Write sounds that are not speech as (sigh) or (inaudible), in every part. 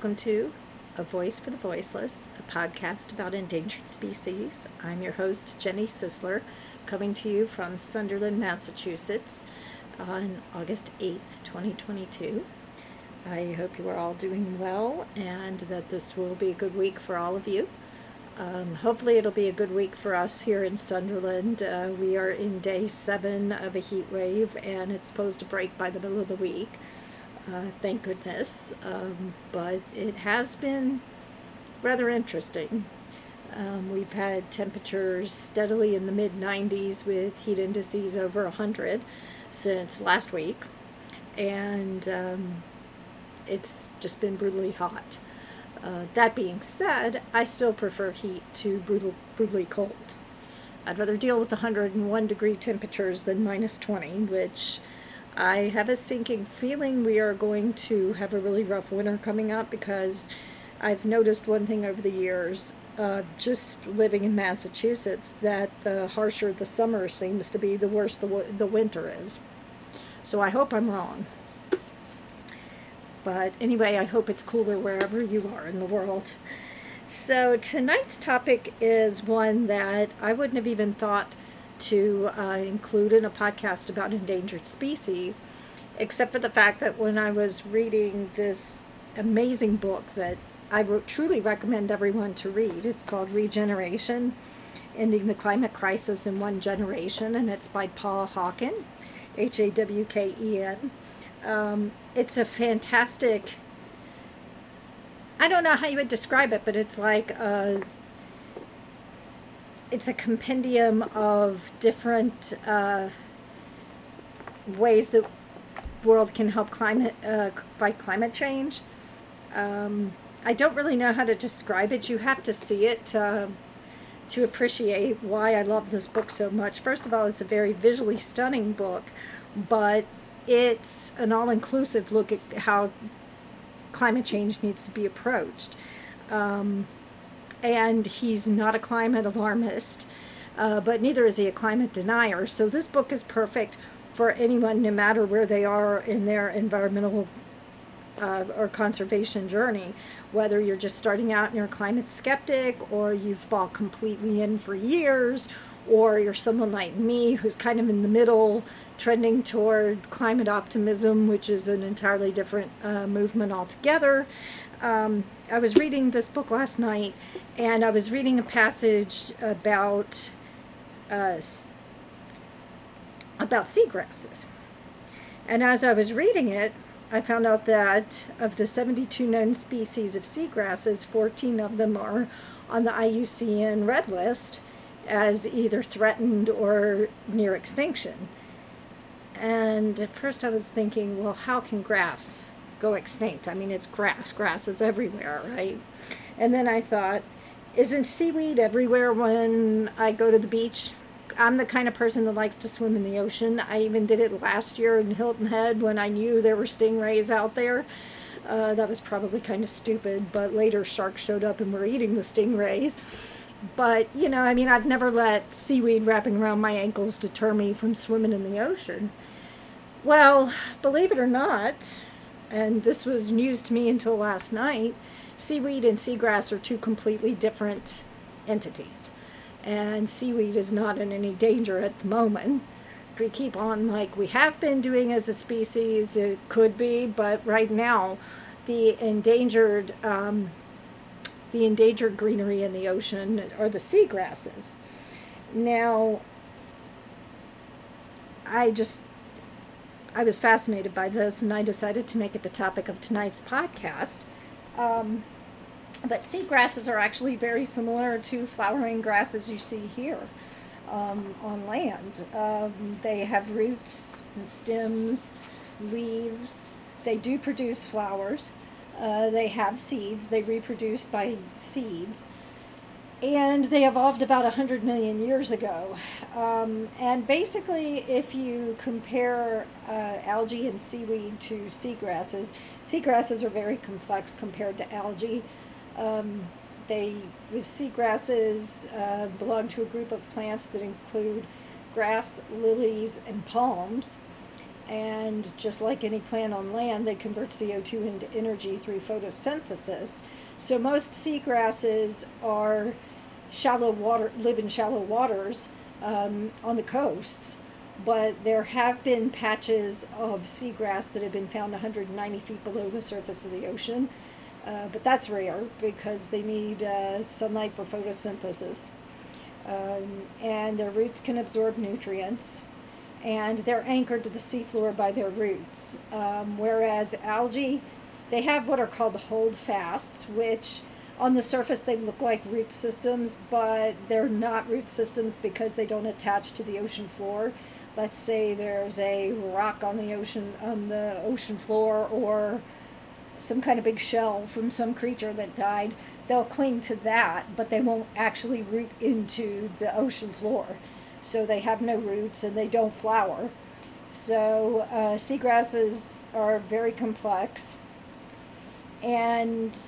welcome to A Voice for the Voiceless, a podcast about endangered species. I'm your host, Jenny Sisler, coming to you from Sunderland, Massachusetts on August 8th, 2022. I hope you are all doing well and that this will be a good week for all of you. Um, hopefully, it'll be a good week for us here in Sunderland. Uh, we are in day seven of a heat wave, and it's supposed to break by the middle of the week. Uh, thank goodness. Um, but it has been rather interesting. Um, we've had temperatures steadily in the mid 90s with heat indices over 100 since last week, and um, it's just been brutally hot. Uh, that being said, I still prefer heat to brutal, brutally cold. I'd rather deal with 101 degree temperatures than minus 20, which I have a sinking feeling we are going to have a really rough winter coming up because I've noticed one thing over the years, uh, just living in Massachusetts, that the harsher the summer seems to be, the worse the, the winter is. So I hope I'm wrong. But anyway, I hope it's cooler wherever you are in the world. So tonight's topic is one that I wouldn't have even thought to uh, include in a podcast about endangered species, except for the fact that when I was reading this amazing book that I truly recommend everyone to read, it's called Regeneration Ending the Climate Crisis in One Generation, and it's by Paul Hawken, H A W K E N. Um, it's a fantastic. I don't know how you would describe it, but it's like a it's a compendium of different uh, ways that world can help climate uh, fight climate change. Um, I don't really know how to describe it. You have to see it uh, to appreciate why I love this book so much. First of all, it's a very visually stunning book, but it's an all-inclusive look at how climate change needs to be approached. Um, and he's not a climate alarmist, uh, but neither is he a climate denier. So this book is perfect for anyone, no matter where they are in their environmental uh, or conservation journey, whether you're just starting out and you're a climate skeptic, or you've bought completely in for years, or you're someone like me who's kind of in the middle, trending toward climate optimism, which is an entirely different uh, movement altogether. Um, I was reading this book last night, and I was reading a passage about uh, about seagrasses. And as I was reading it, I found out that of the 72 known species of seagrasses, 14 of them are on the IUCN Red List as either threatened or near extinction. And at first I was thinking, well, how can grass go extinct. I mean, it's grass. Grass is everywhere, right? And then I thought, isn't seaweed everywhere when I go to the beach? I'm the kind of person that likes to swim in the ocean. I even did it last year in Hilton Head when I knew there were stingrays out there. Uh, that was probably kind of stupid, but later sharks showed up and were eating the stingrays. But, you know, I mean, I've never let seaweed wrapping around my ankles deter me from swimming in the ocean. Well, believe it or not, and this was news to me until last night, seaweed and seagrass are two completely different entities. And seaweed is not in any danger at the moment. If we keep on like we have been doing as a species, it could be, but right now, the endangered um, the endangered greenery in the ocean are the seagrasses. Now, I just I was fascinated by this, and I decided to make it the topic of tonight's podcast. Um, but seagrasses are actually very similar to flowering grasses you see here um, on land. Um, they have roots and stems, leaves. They do produce flowers. Uh, they have seeds. They reproduce by seeds and they evolved about 100 million years ago. Um, and basically, if you compare uh, algae and seaweed to seagrasses, seagrasses are very complex compared to algae. Um, they, seagrasses, uh, belong to a group of plants that include grass, lilies, and palms. And just like any plant on land, they convert CO2 into energy through photosynthesis. So most seagrasses are shallow water, live in shallow waters um, on the coasts. But there have been patches of seagrass that have been found 190 feet below the surface of the ocean. Uh, but that's rare because they need uh, sunlight for photosynthesis. Um, and their roots can absorb nutrients and they're anchored to the seafloor by their roots. Um, whereas algae, they have what are called holdfasts, which on the surface they look like root systems, but they're not root systems because they don't attach to the ocean floor. Let's say there's a rock on the ocean on the ocean floor or some kind of big shell from some creature that died. They'll cling to that, but they won't actually root into the ocean floor so they have no roots and they don't flower. So uh, seagrasses are very complex and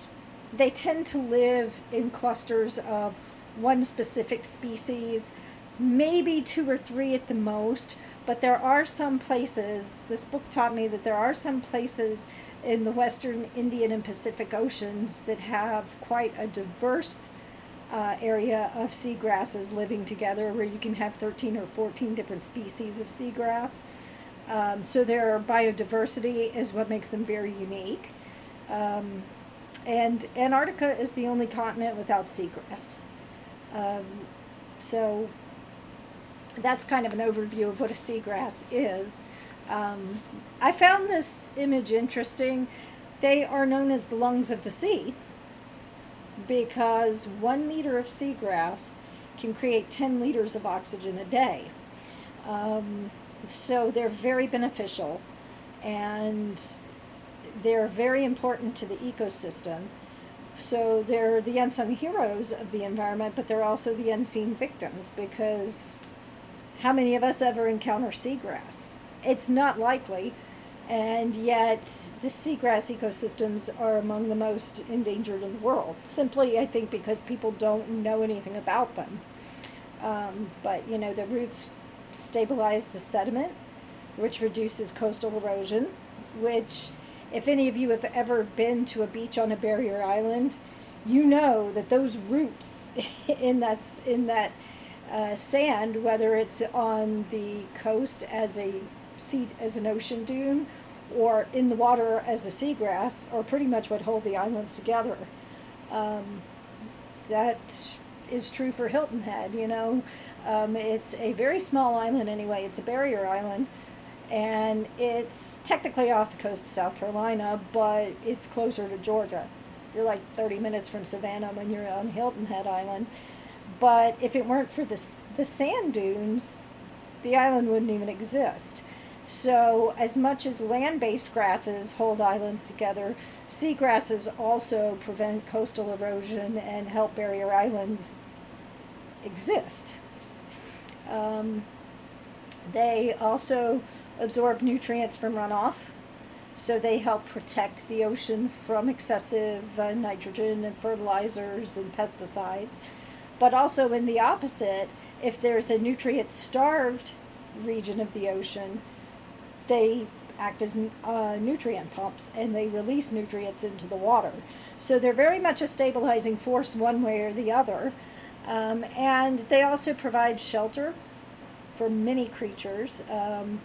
they tend to live in clusters of one specific species, maybe two or three at the most. But there are some places, this book taught me that there are some places in the western Indian and Pacific Oceans that have quite a diverse uh, area of seagrasses living together where you can have 13 or 14 different species of seagrass. Um, so their biodiversity is what makes them very unique. Um, and Antarctica is the only continent without seagrass. Um, so that's kind of an overview of what a seagrass is. Um, I found this image interesting. They are known as the lungs of the sea because one meter of seagrass can create 10 liters of oxygen a day. Um, so they're very beneficial and they're very important to the ecosystem. So they're the unsung heroes of the environment, but they're also the unseen victims because how many of us ever encounter seagrass? It's not likely and yet the seagrass ecosystems are among the most endangered in the world. Simply, I think, because people don't know anything about them. Um, but you know, the roots stabilize the sediment, which reduces coastal erosion. Which, if any of you have ever been to a beach on a barrier island, you know that those roots (laughs) in that in that uh, sand, whether it's on the coast as a seed as an ocean dune or in the water as a seagrass are pretty much what hold the islands together. Um, that is true for Hilton Head, you know. Um, it's a very small island anyway, it's a barrier island, and it's technically off the coast of South Carolina, but it's closer to Georgia. You're like 30 minutes from Savannah when you're on Hilton Head Island. But if it weren't for the, the sand dunes, the island wouldn't even exist. So, as much as land based grasses hold islands together, seagrasses also prevent coastal erosion and help barrier islands exist. Um, they also absorb nutrients from runoff, so they help protect the ocean from excessive uh, nitrogen and fertilizers and pesticides. But also, in the opposite, if there's a nutrient starved region of the ocean, they act as uh, nutrient pumps and they release nutrients into the water. So they're very much a stabilizing force one way or the other. Um, and they also provide shelter for many creatures um,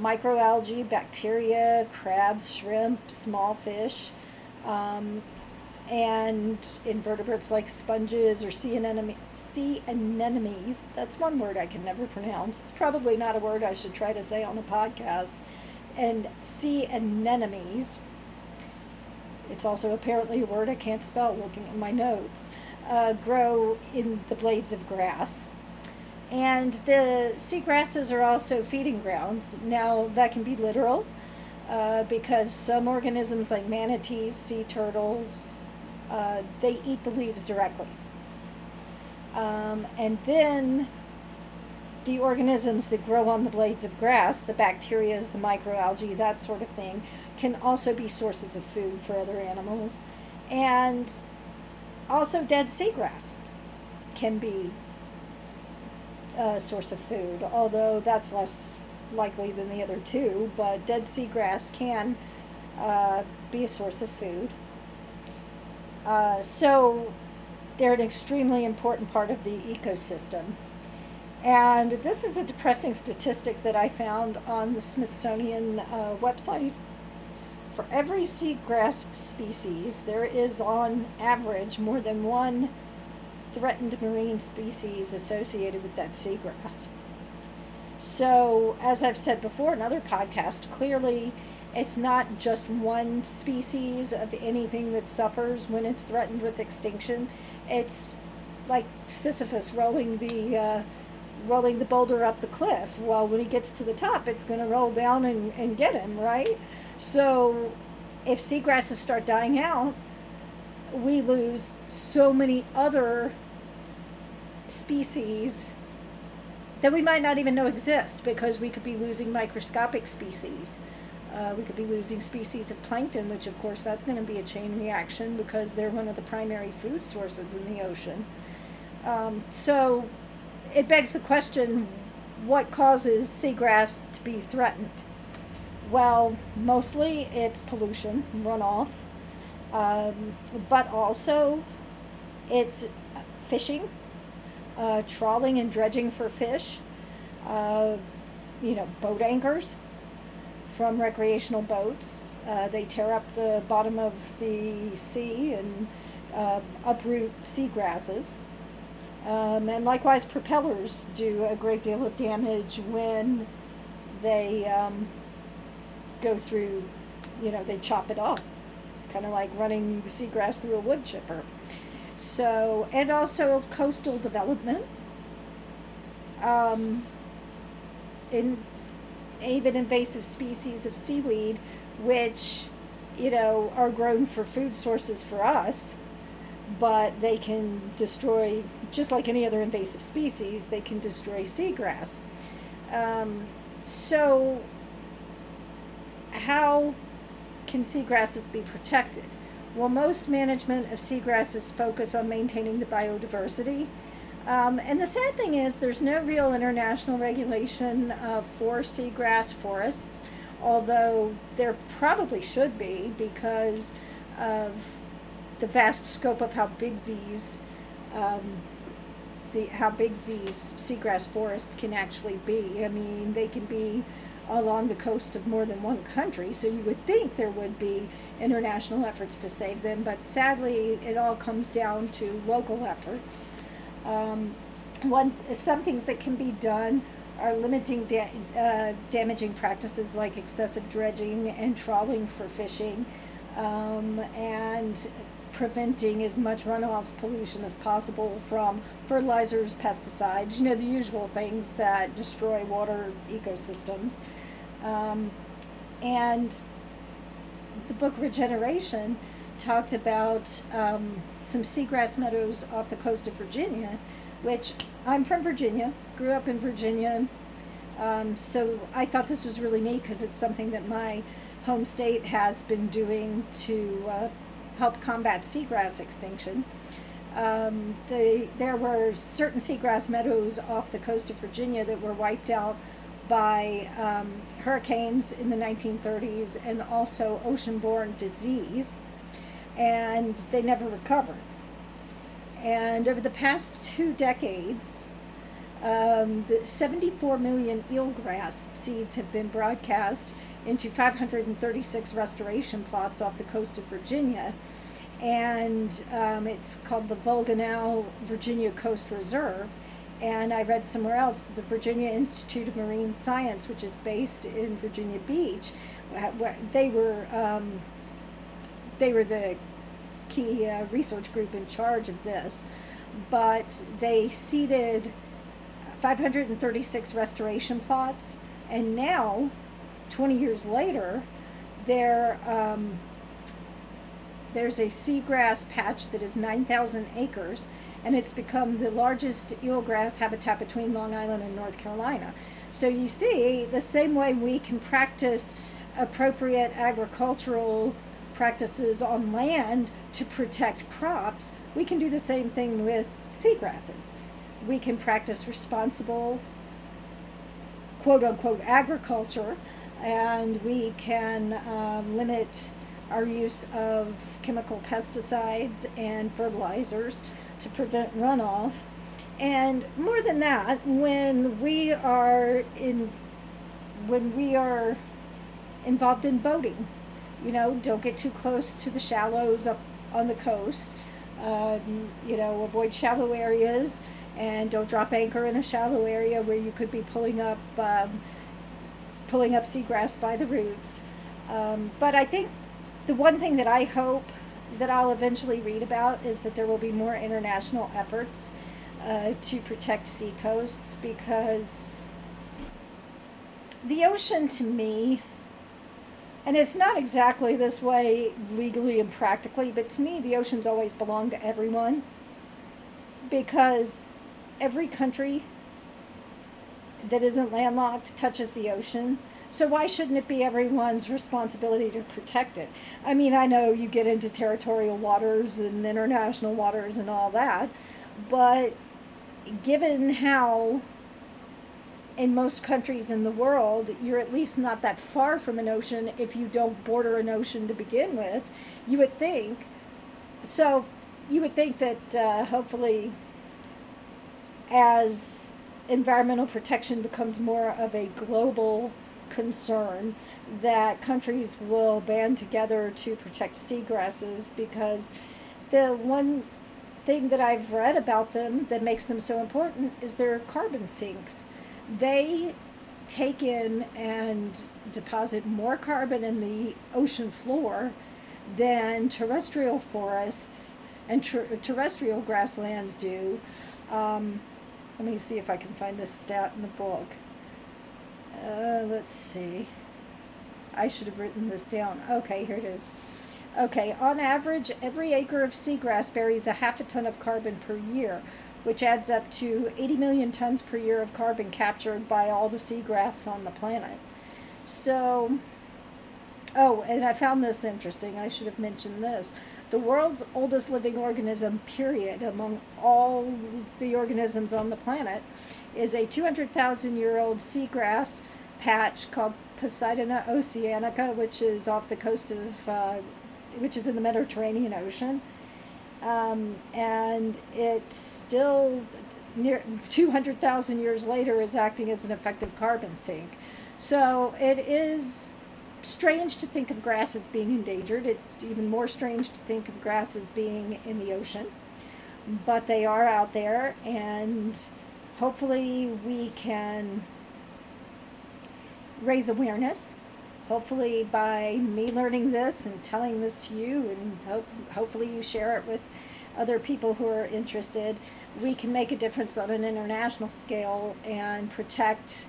microalgae, bacteria, crabs, shrimp, small fish, um, and invertebrates like sponges or sea, anemone- sea anemones. That's one word I can never pronounce. It's probably not a word I should try to say on a podcast. And sea anemones. It's also apparently a word I can't spell looking at my notes. Uh, grow in the blades of grass. And the seagrasses are also feeding grounds. Now, that can be literal uh, because some organisms like manatees, sea turtles, uh, they eat the leaves directly. Um, and then the organisms that grow on the blades of grass, the bacteria, the microalgae, that sort of thing, can also be sources of food for other animals. And also, dead seagrass can be a source of food, although that's less likely than the other two, but dead seagrass can uh, be a source of food. Uh, so they're an extremely important part of the ecosystem. And this is a depressing statistic that I found on the Smithsonian uh, website. For every seagrass species, there is on average more than one threatened marine species associated with that seagrass. So, as I've said before in other podcasts, clearly it's not just one species of anything that suffers when it's threatened with extinction. It's like Sisyphus rolling the uh, rolling the boulder up the cliff. Well, when he gets to the top, it's going to roll down and, and get him, right? So, if seagrasses start dying out, we lose so many other species that we might not even know exist because we could be losing microscopic species. Uh, we could be losing species of plankton, which of course that's going to be a chain reaction because they're one of the primary food sources in the ocean. Um, so it begs the question what causes seagrass to be threatened? Well, mostly it's pollution, runoff, um, but also it's fishing, uh, trawling and dredging for fish, uh, you know, boat anchors from recreational boats. Uh, they tear up the bottom of the sea and uh, uproot seagrasses. Um, and likewise, propellers do a great deal of damage when they um, go through, you know, they chop it off, kind of like running seagrass through a wood chipper. So, and also coastal development. Um, in even invasive species of seaweed, which, you know, are grown for food sources for us, but they can destroy, just like any other invasive species, they can destroy seagrass. Um, so, how can seagrasses be protected? Well, most management of seagrasses focus on maintaining the biodiversity. Um, and the sad thing is, there's no real international regulation uh, for seagrass forests, although there probably should be because of the vast scope of how big these um, the how big these seagrass forests can actually be. I mean, they can be along the coast of more than one country, so you would think there would be international efforts to save them, but sadly, it all comes down to local efforts. Um, one some things that can be done are limiting da- uh, damaging practices like excessive dredging and trawling for fishing, um, and preventing as much runoff pollution as possible from fertilizers, pesticides, you know, the usual things that destroy water ecosystems. Um, and the book Regeneration talked about um, some seagrass meadows off the coast of Virginia, which I'm from Virginia, grew up in Virginia. Um, so I thought this was really neat because it's something that my home state has been doing to uh, help combat seagrass extinction. Um, the, there were certain seagrass meadows off the coast of Virginia that were wiped out by um, hurricanes in the 1930s and also ocean-borne disease, and they never recovered. And over the past two decades, um, the 74 million eelgrass seeds have been broadcast into 536 restoration plots off the coast of Virginia. And um, it's called the Volgenau Virginia Coast Reserve. And I read somewhere else that the Virginia Institute of Marine Science, which is based in Virginia Beach, they were um, they were the key uh, research group in charge of this. But they seeded 536 restoration plots, and now 20 years later, there, um, there's a seagrass patch that is 9,000 acres, and it's become the largest eelgrass habitat between Long Island and North Carolina. So you see, the same way we can practice appropriate agricultural practices on land to protect crops, we can do the same thing with seagrasses. We can practice responsible quote unquote agriculture, and we can uh, limit our use of chemical pesticides and fertilizers to prevent runoff. And more than that, when we are in when we are involved in boating, you know, don't get too close to the shallows up on the coast. Um, you know, avoid shallow areas and don't drop anchor in a shallow area where you could be pulling up um, pulling up seagrass by the roots. Um, but I think the one thing that I hope that I'll eventually read about is that there will be more international efforts uh, to protect seacoasts because the ocean to me, and it's not exactly this way legally and practically, but to me, the oceans always belong to everyone because every country that isn't landlocked touches the ocean. So why shouldn't it be everyone's responsibility to protect it? I mean, I know you get into territorial waters and international waters and all that, but given how in most countries in the world, you're at least not that far from an ocean if you don't border an ocean to begin with. You would think. So, you would think that uh, hopefully, as environmental protection becomes more of a global concern that countries will band together to protect seagrasses because the one thing that I've read about them that makes them so important is their carbon sinks. They take in and deposit more carbon in the ocean floor than terrestrial forests and ter- terrestrial grasslands do. Um, let me see if I can find this stat in the book. Uh, let's see. I should have written this down. Okay, here it is. Okay, on average, every acre of seagrass buries a half a ton of carbon per year, which adds up to 80 million tons per year of carbon captured by all the seagrass on the planet. So, oh, and I found this interesting. I should have mentioned this. The world's oldest living organism, period, among all the organisms on the planet, is a 200,000 year old seagrass patch called Posidonia oceanica, which is off the coast of, uh, which is in the Mediterranean Ocean. Um, and it still, near 200,000 years later, is acting as an effective carbon sink. So it is strange to think of grass as being endangered. It's even more strange to think of grass as being in the ocean. But they are out there, and hopefully, we can raise awareness. Hopefully, by me learning this and telling this to you, and ho- hopefully, you share it with other people who are interested, we can make a difference on an international scale and protect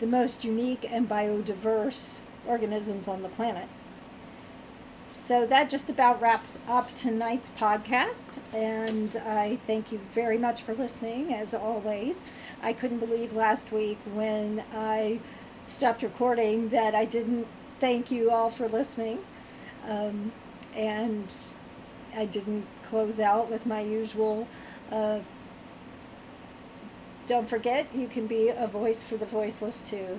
the most unique and biodiverse organisms on the planet. So that just about wraps up tonight's podcast, and I thank you very much for listening, as always. I couldn't believe last week when I stopped recording that I didn't thank you all for listening, um, and I didn't close out with my usual. Uh, don't forget, you can be a voice for the voiceless too.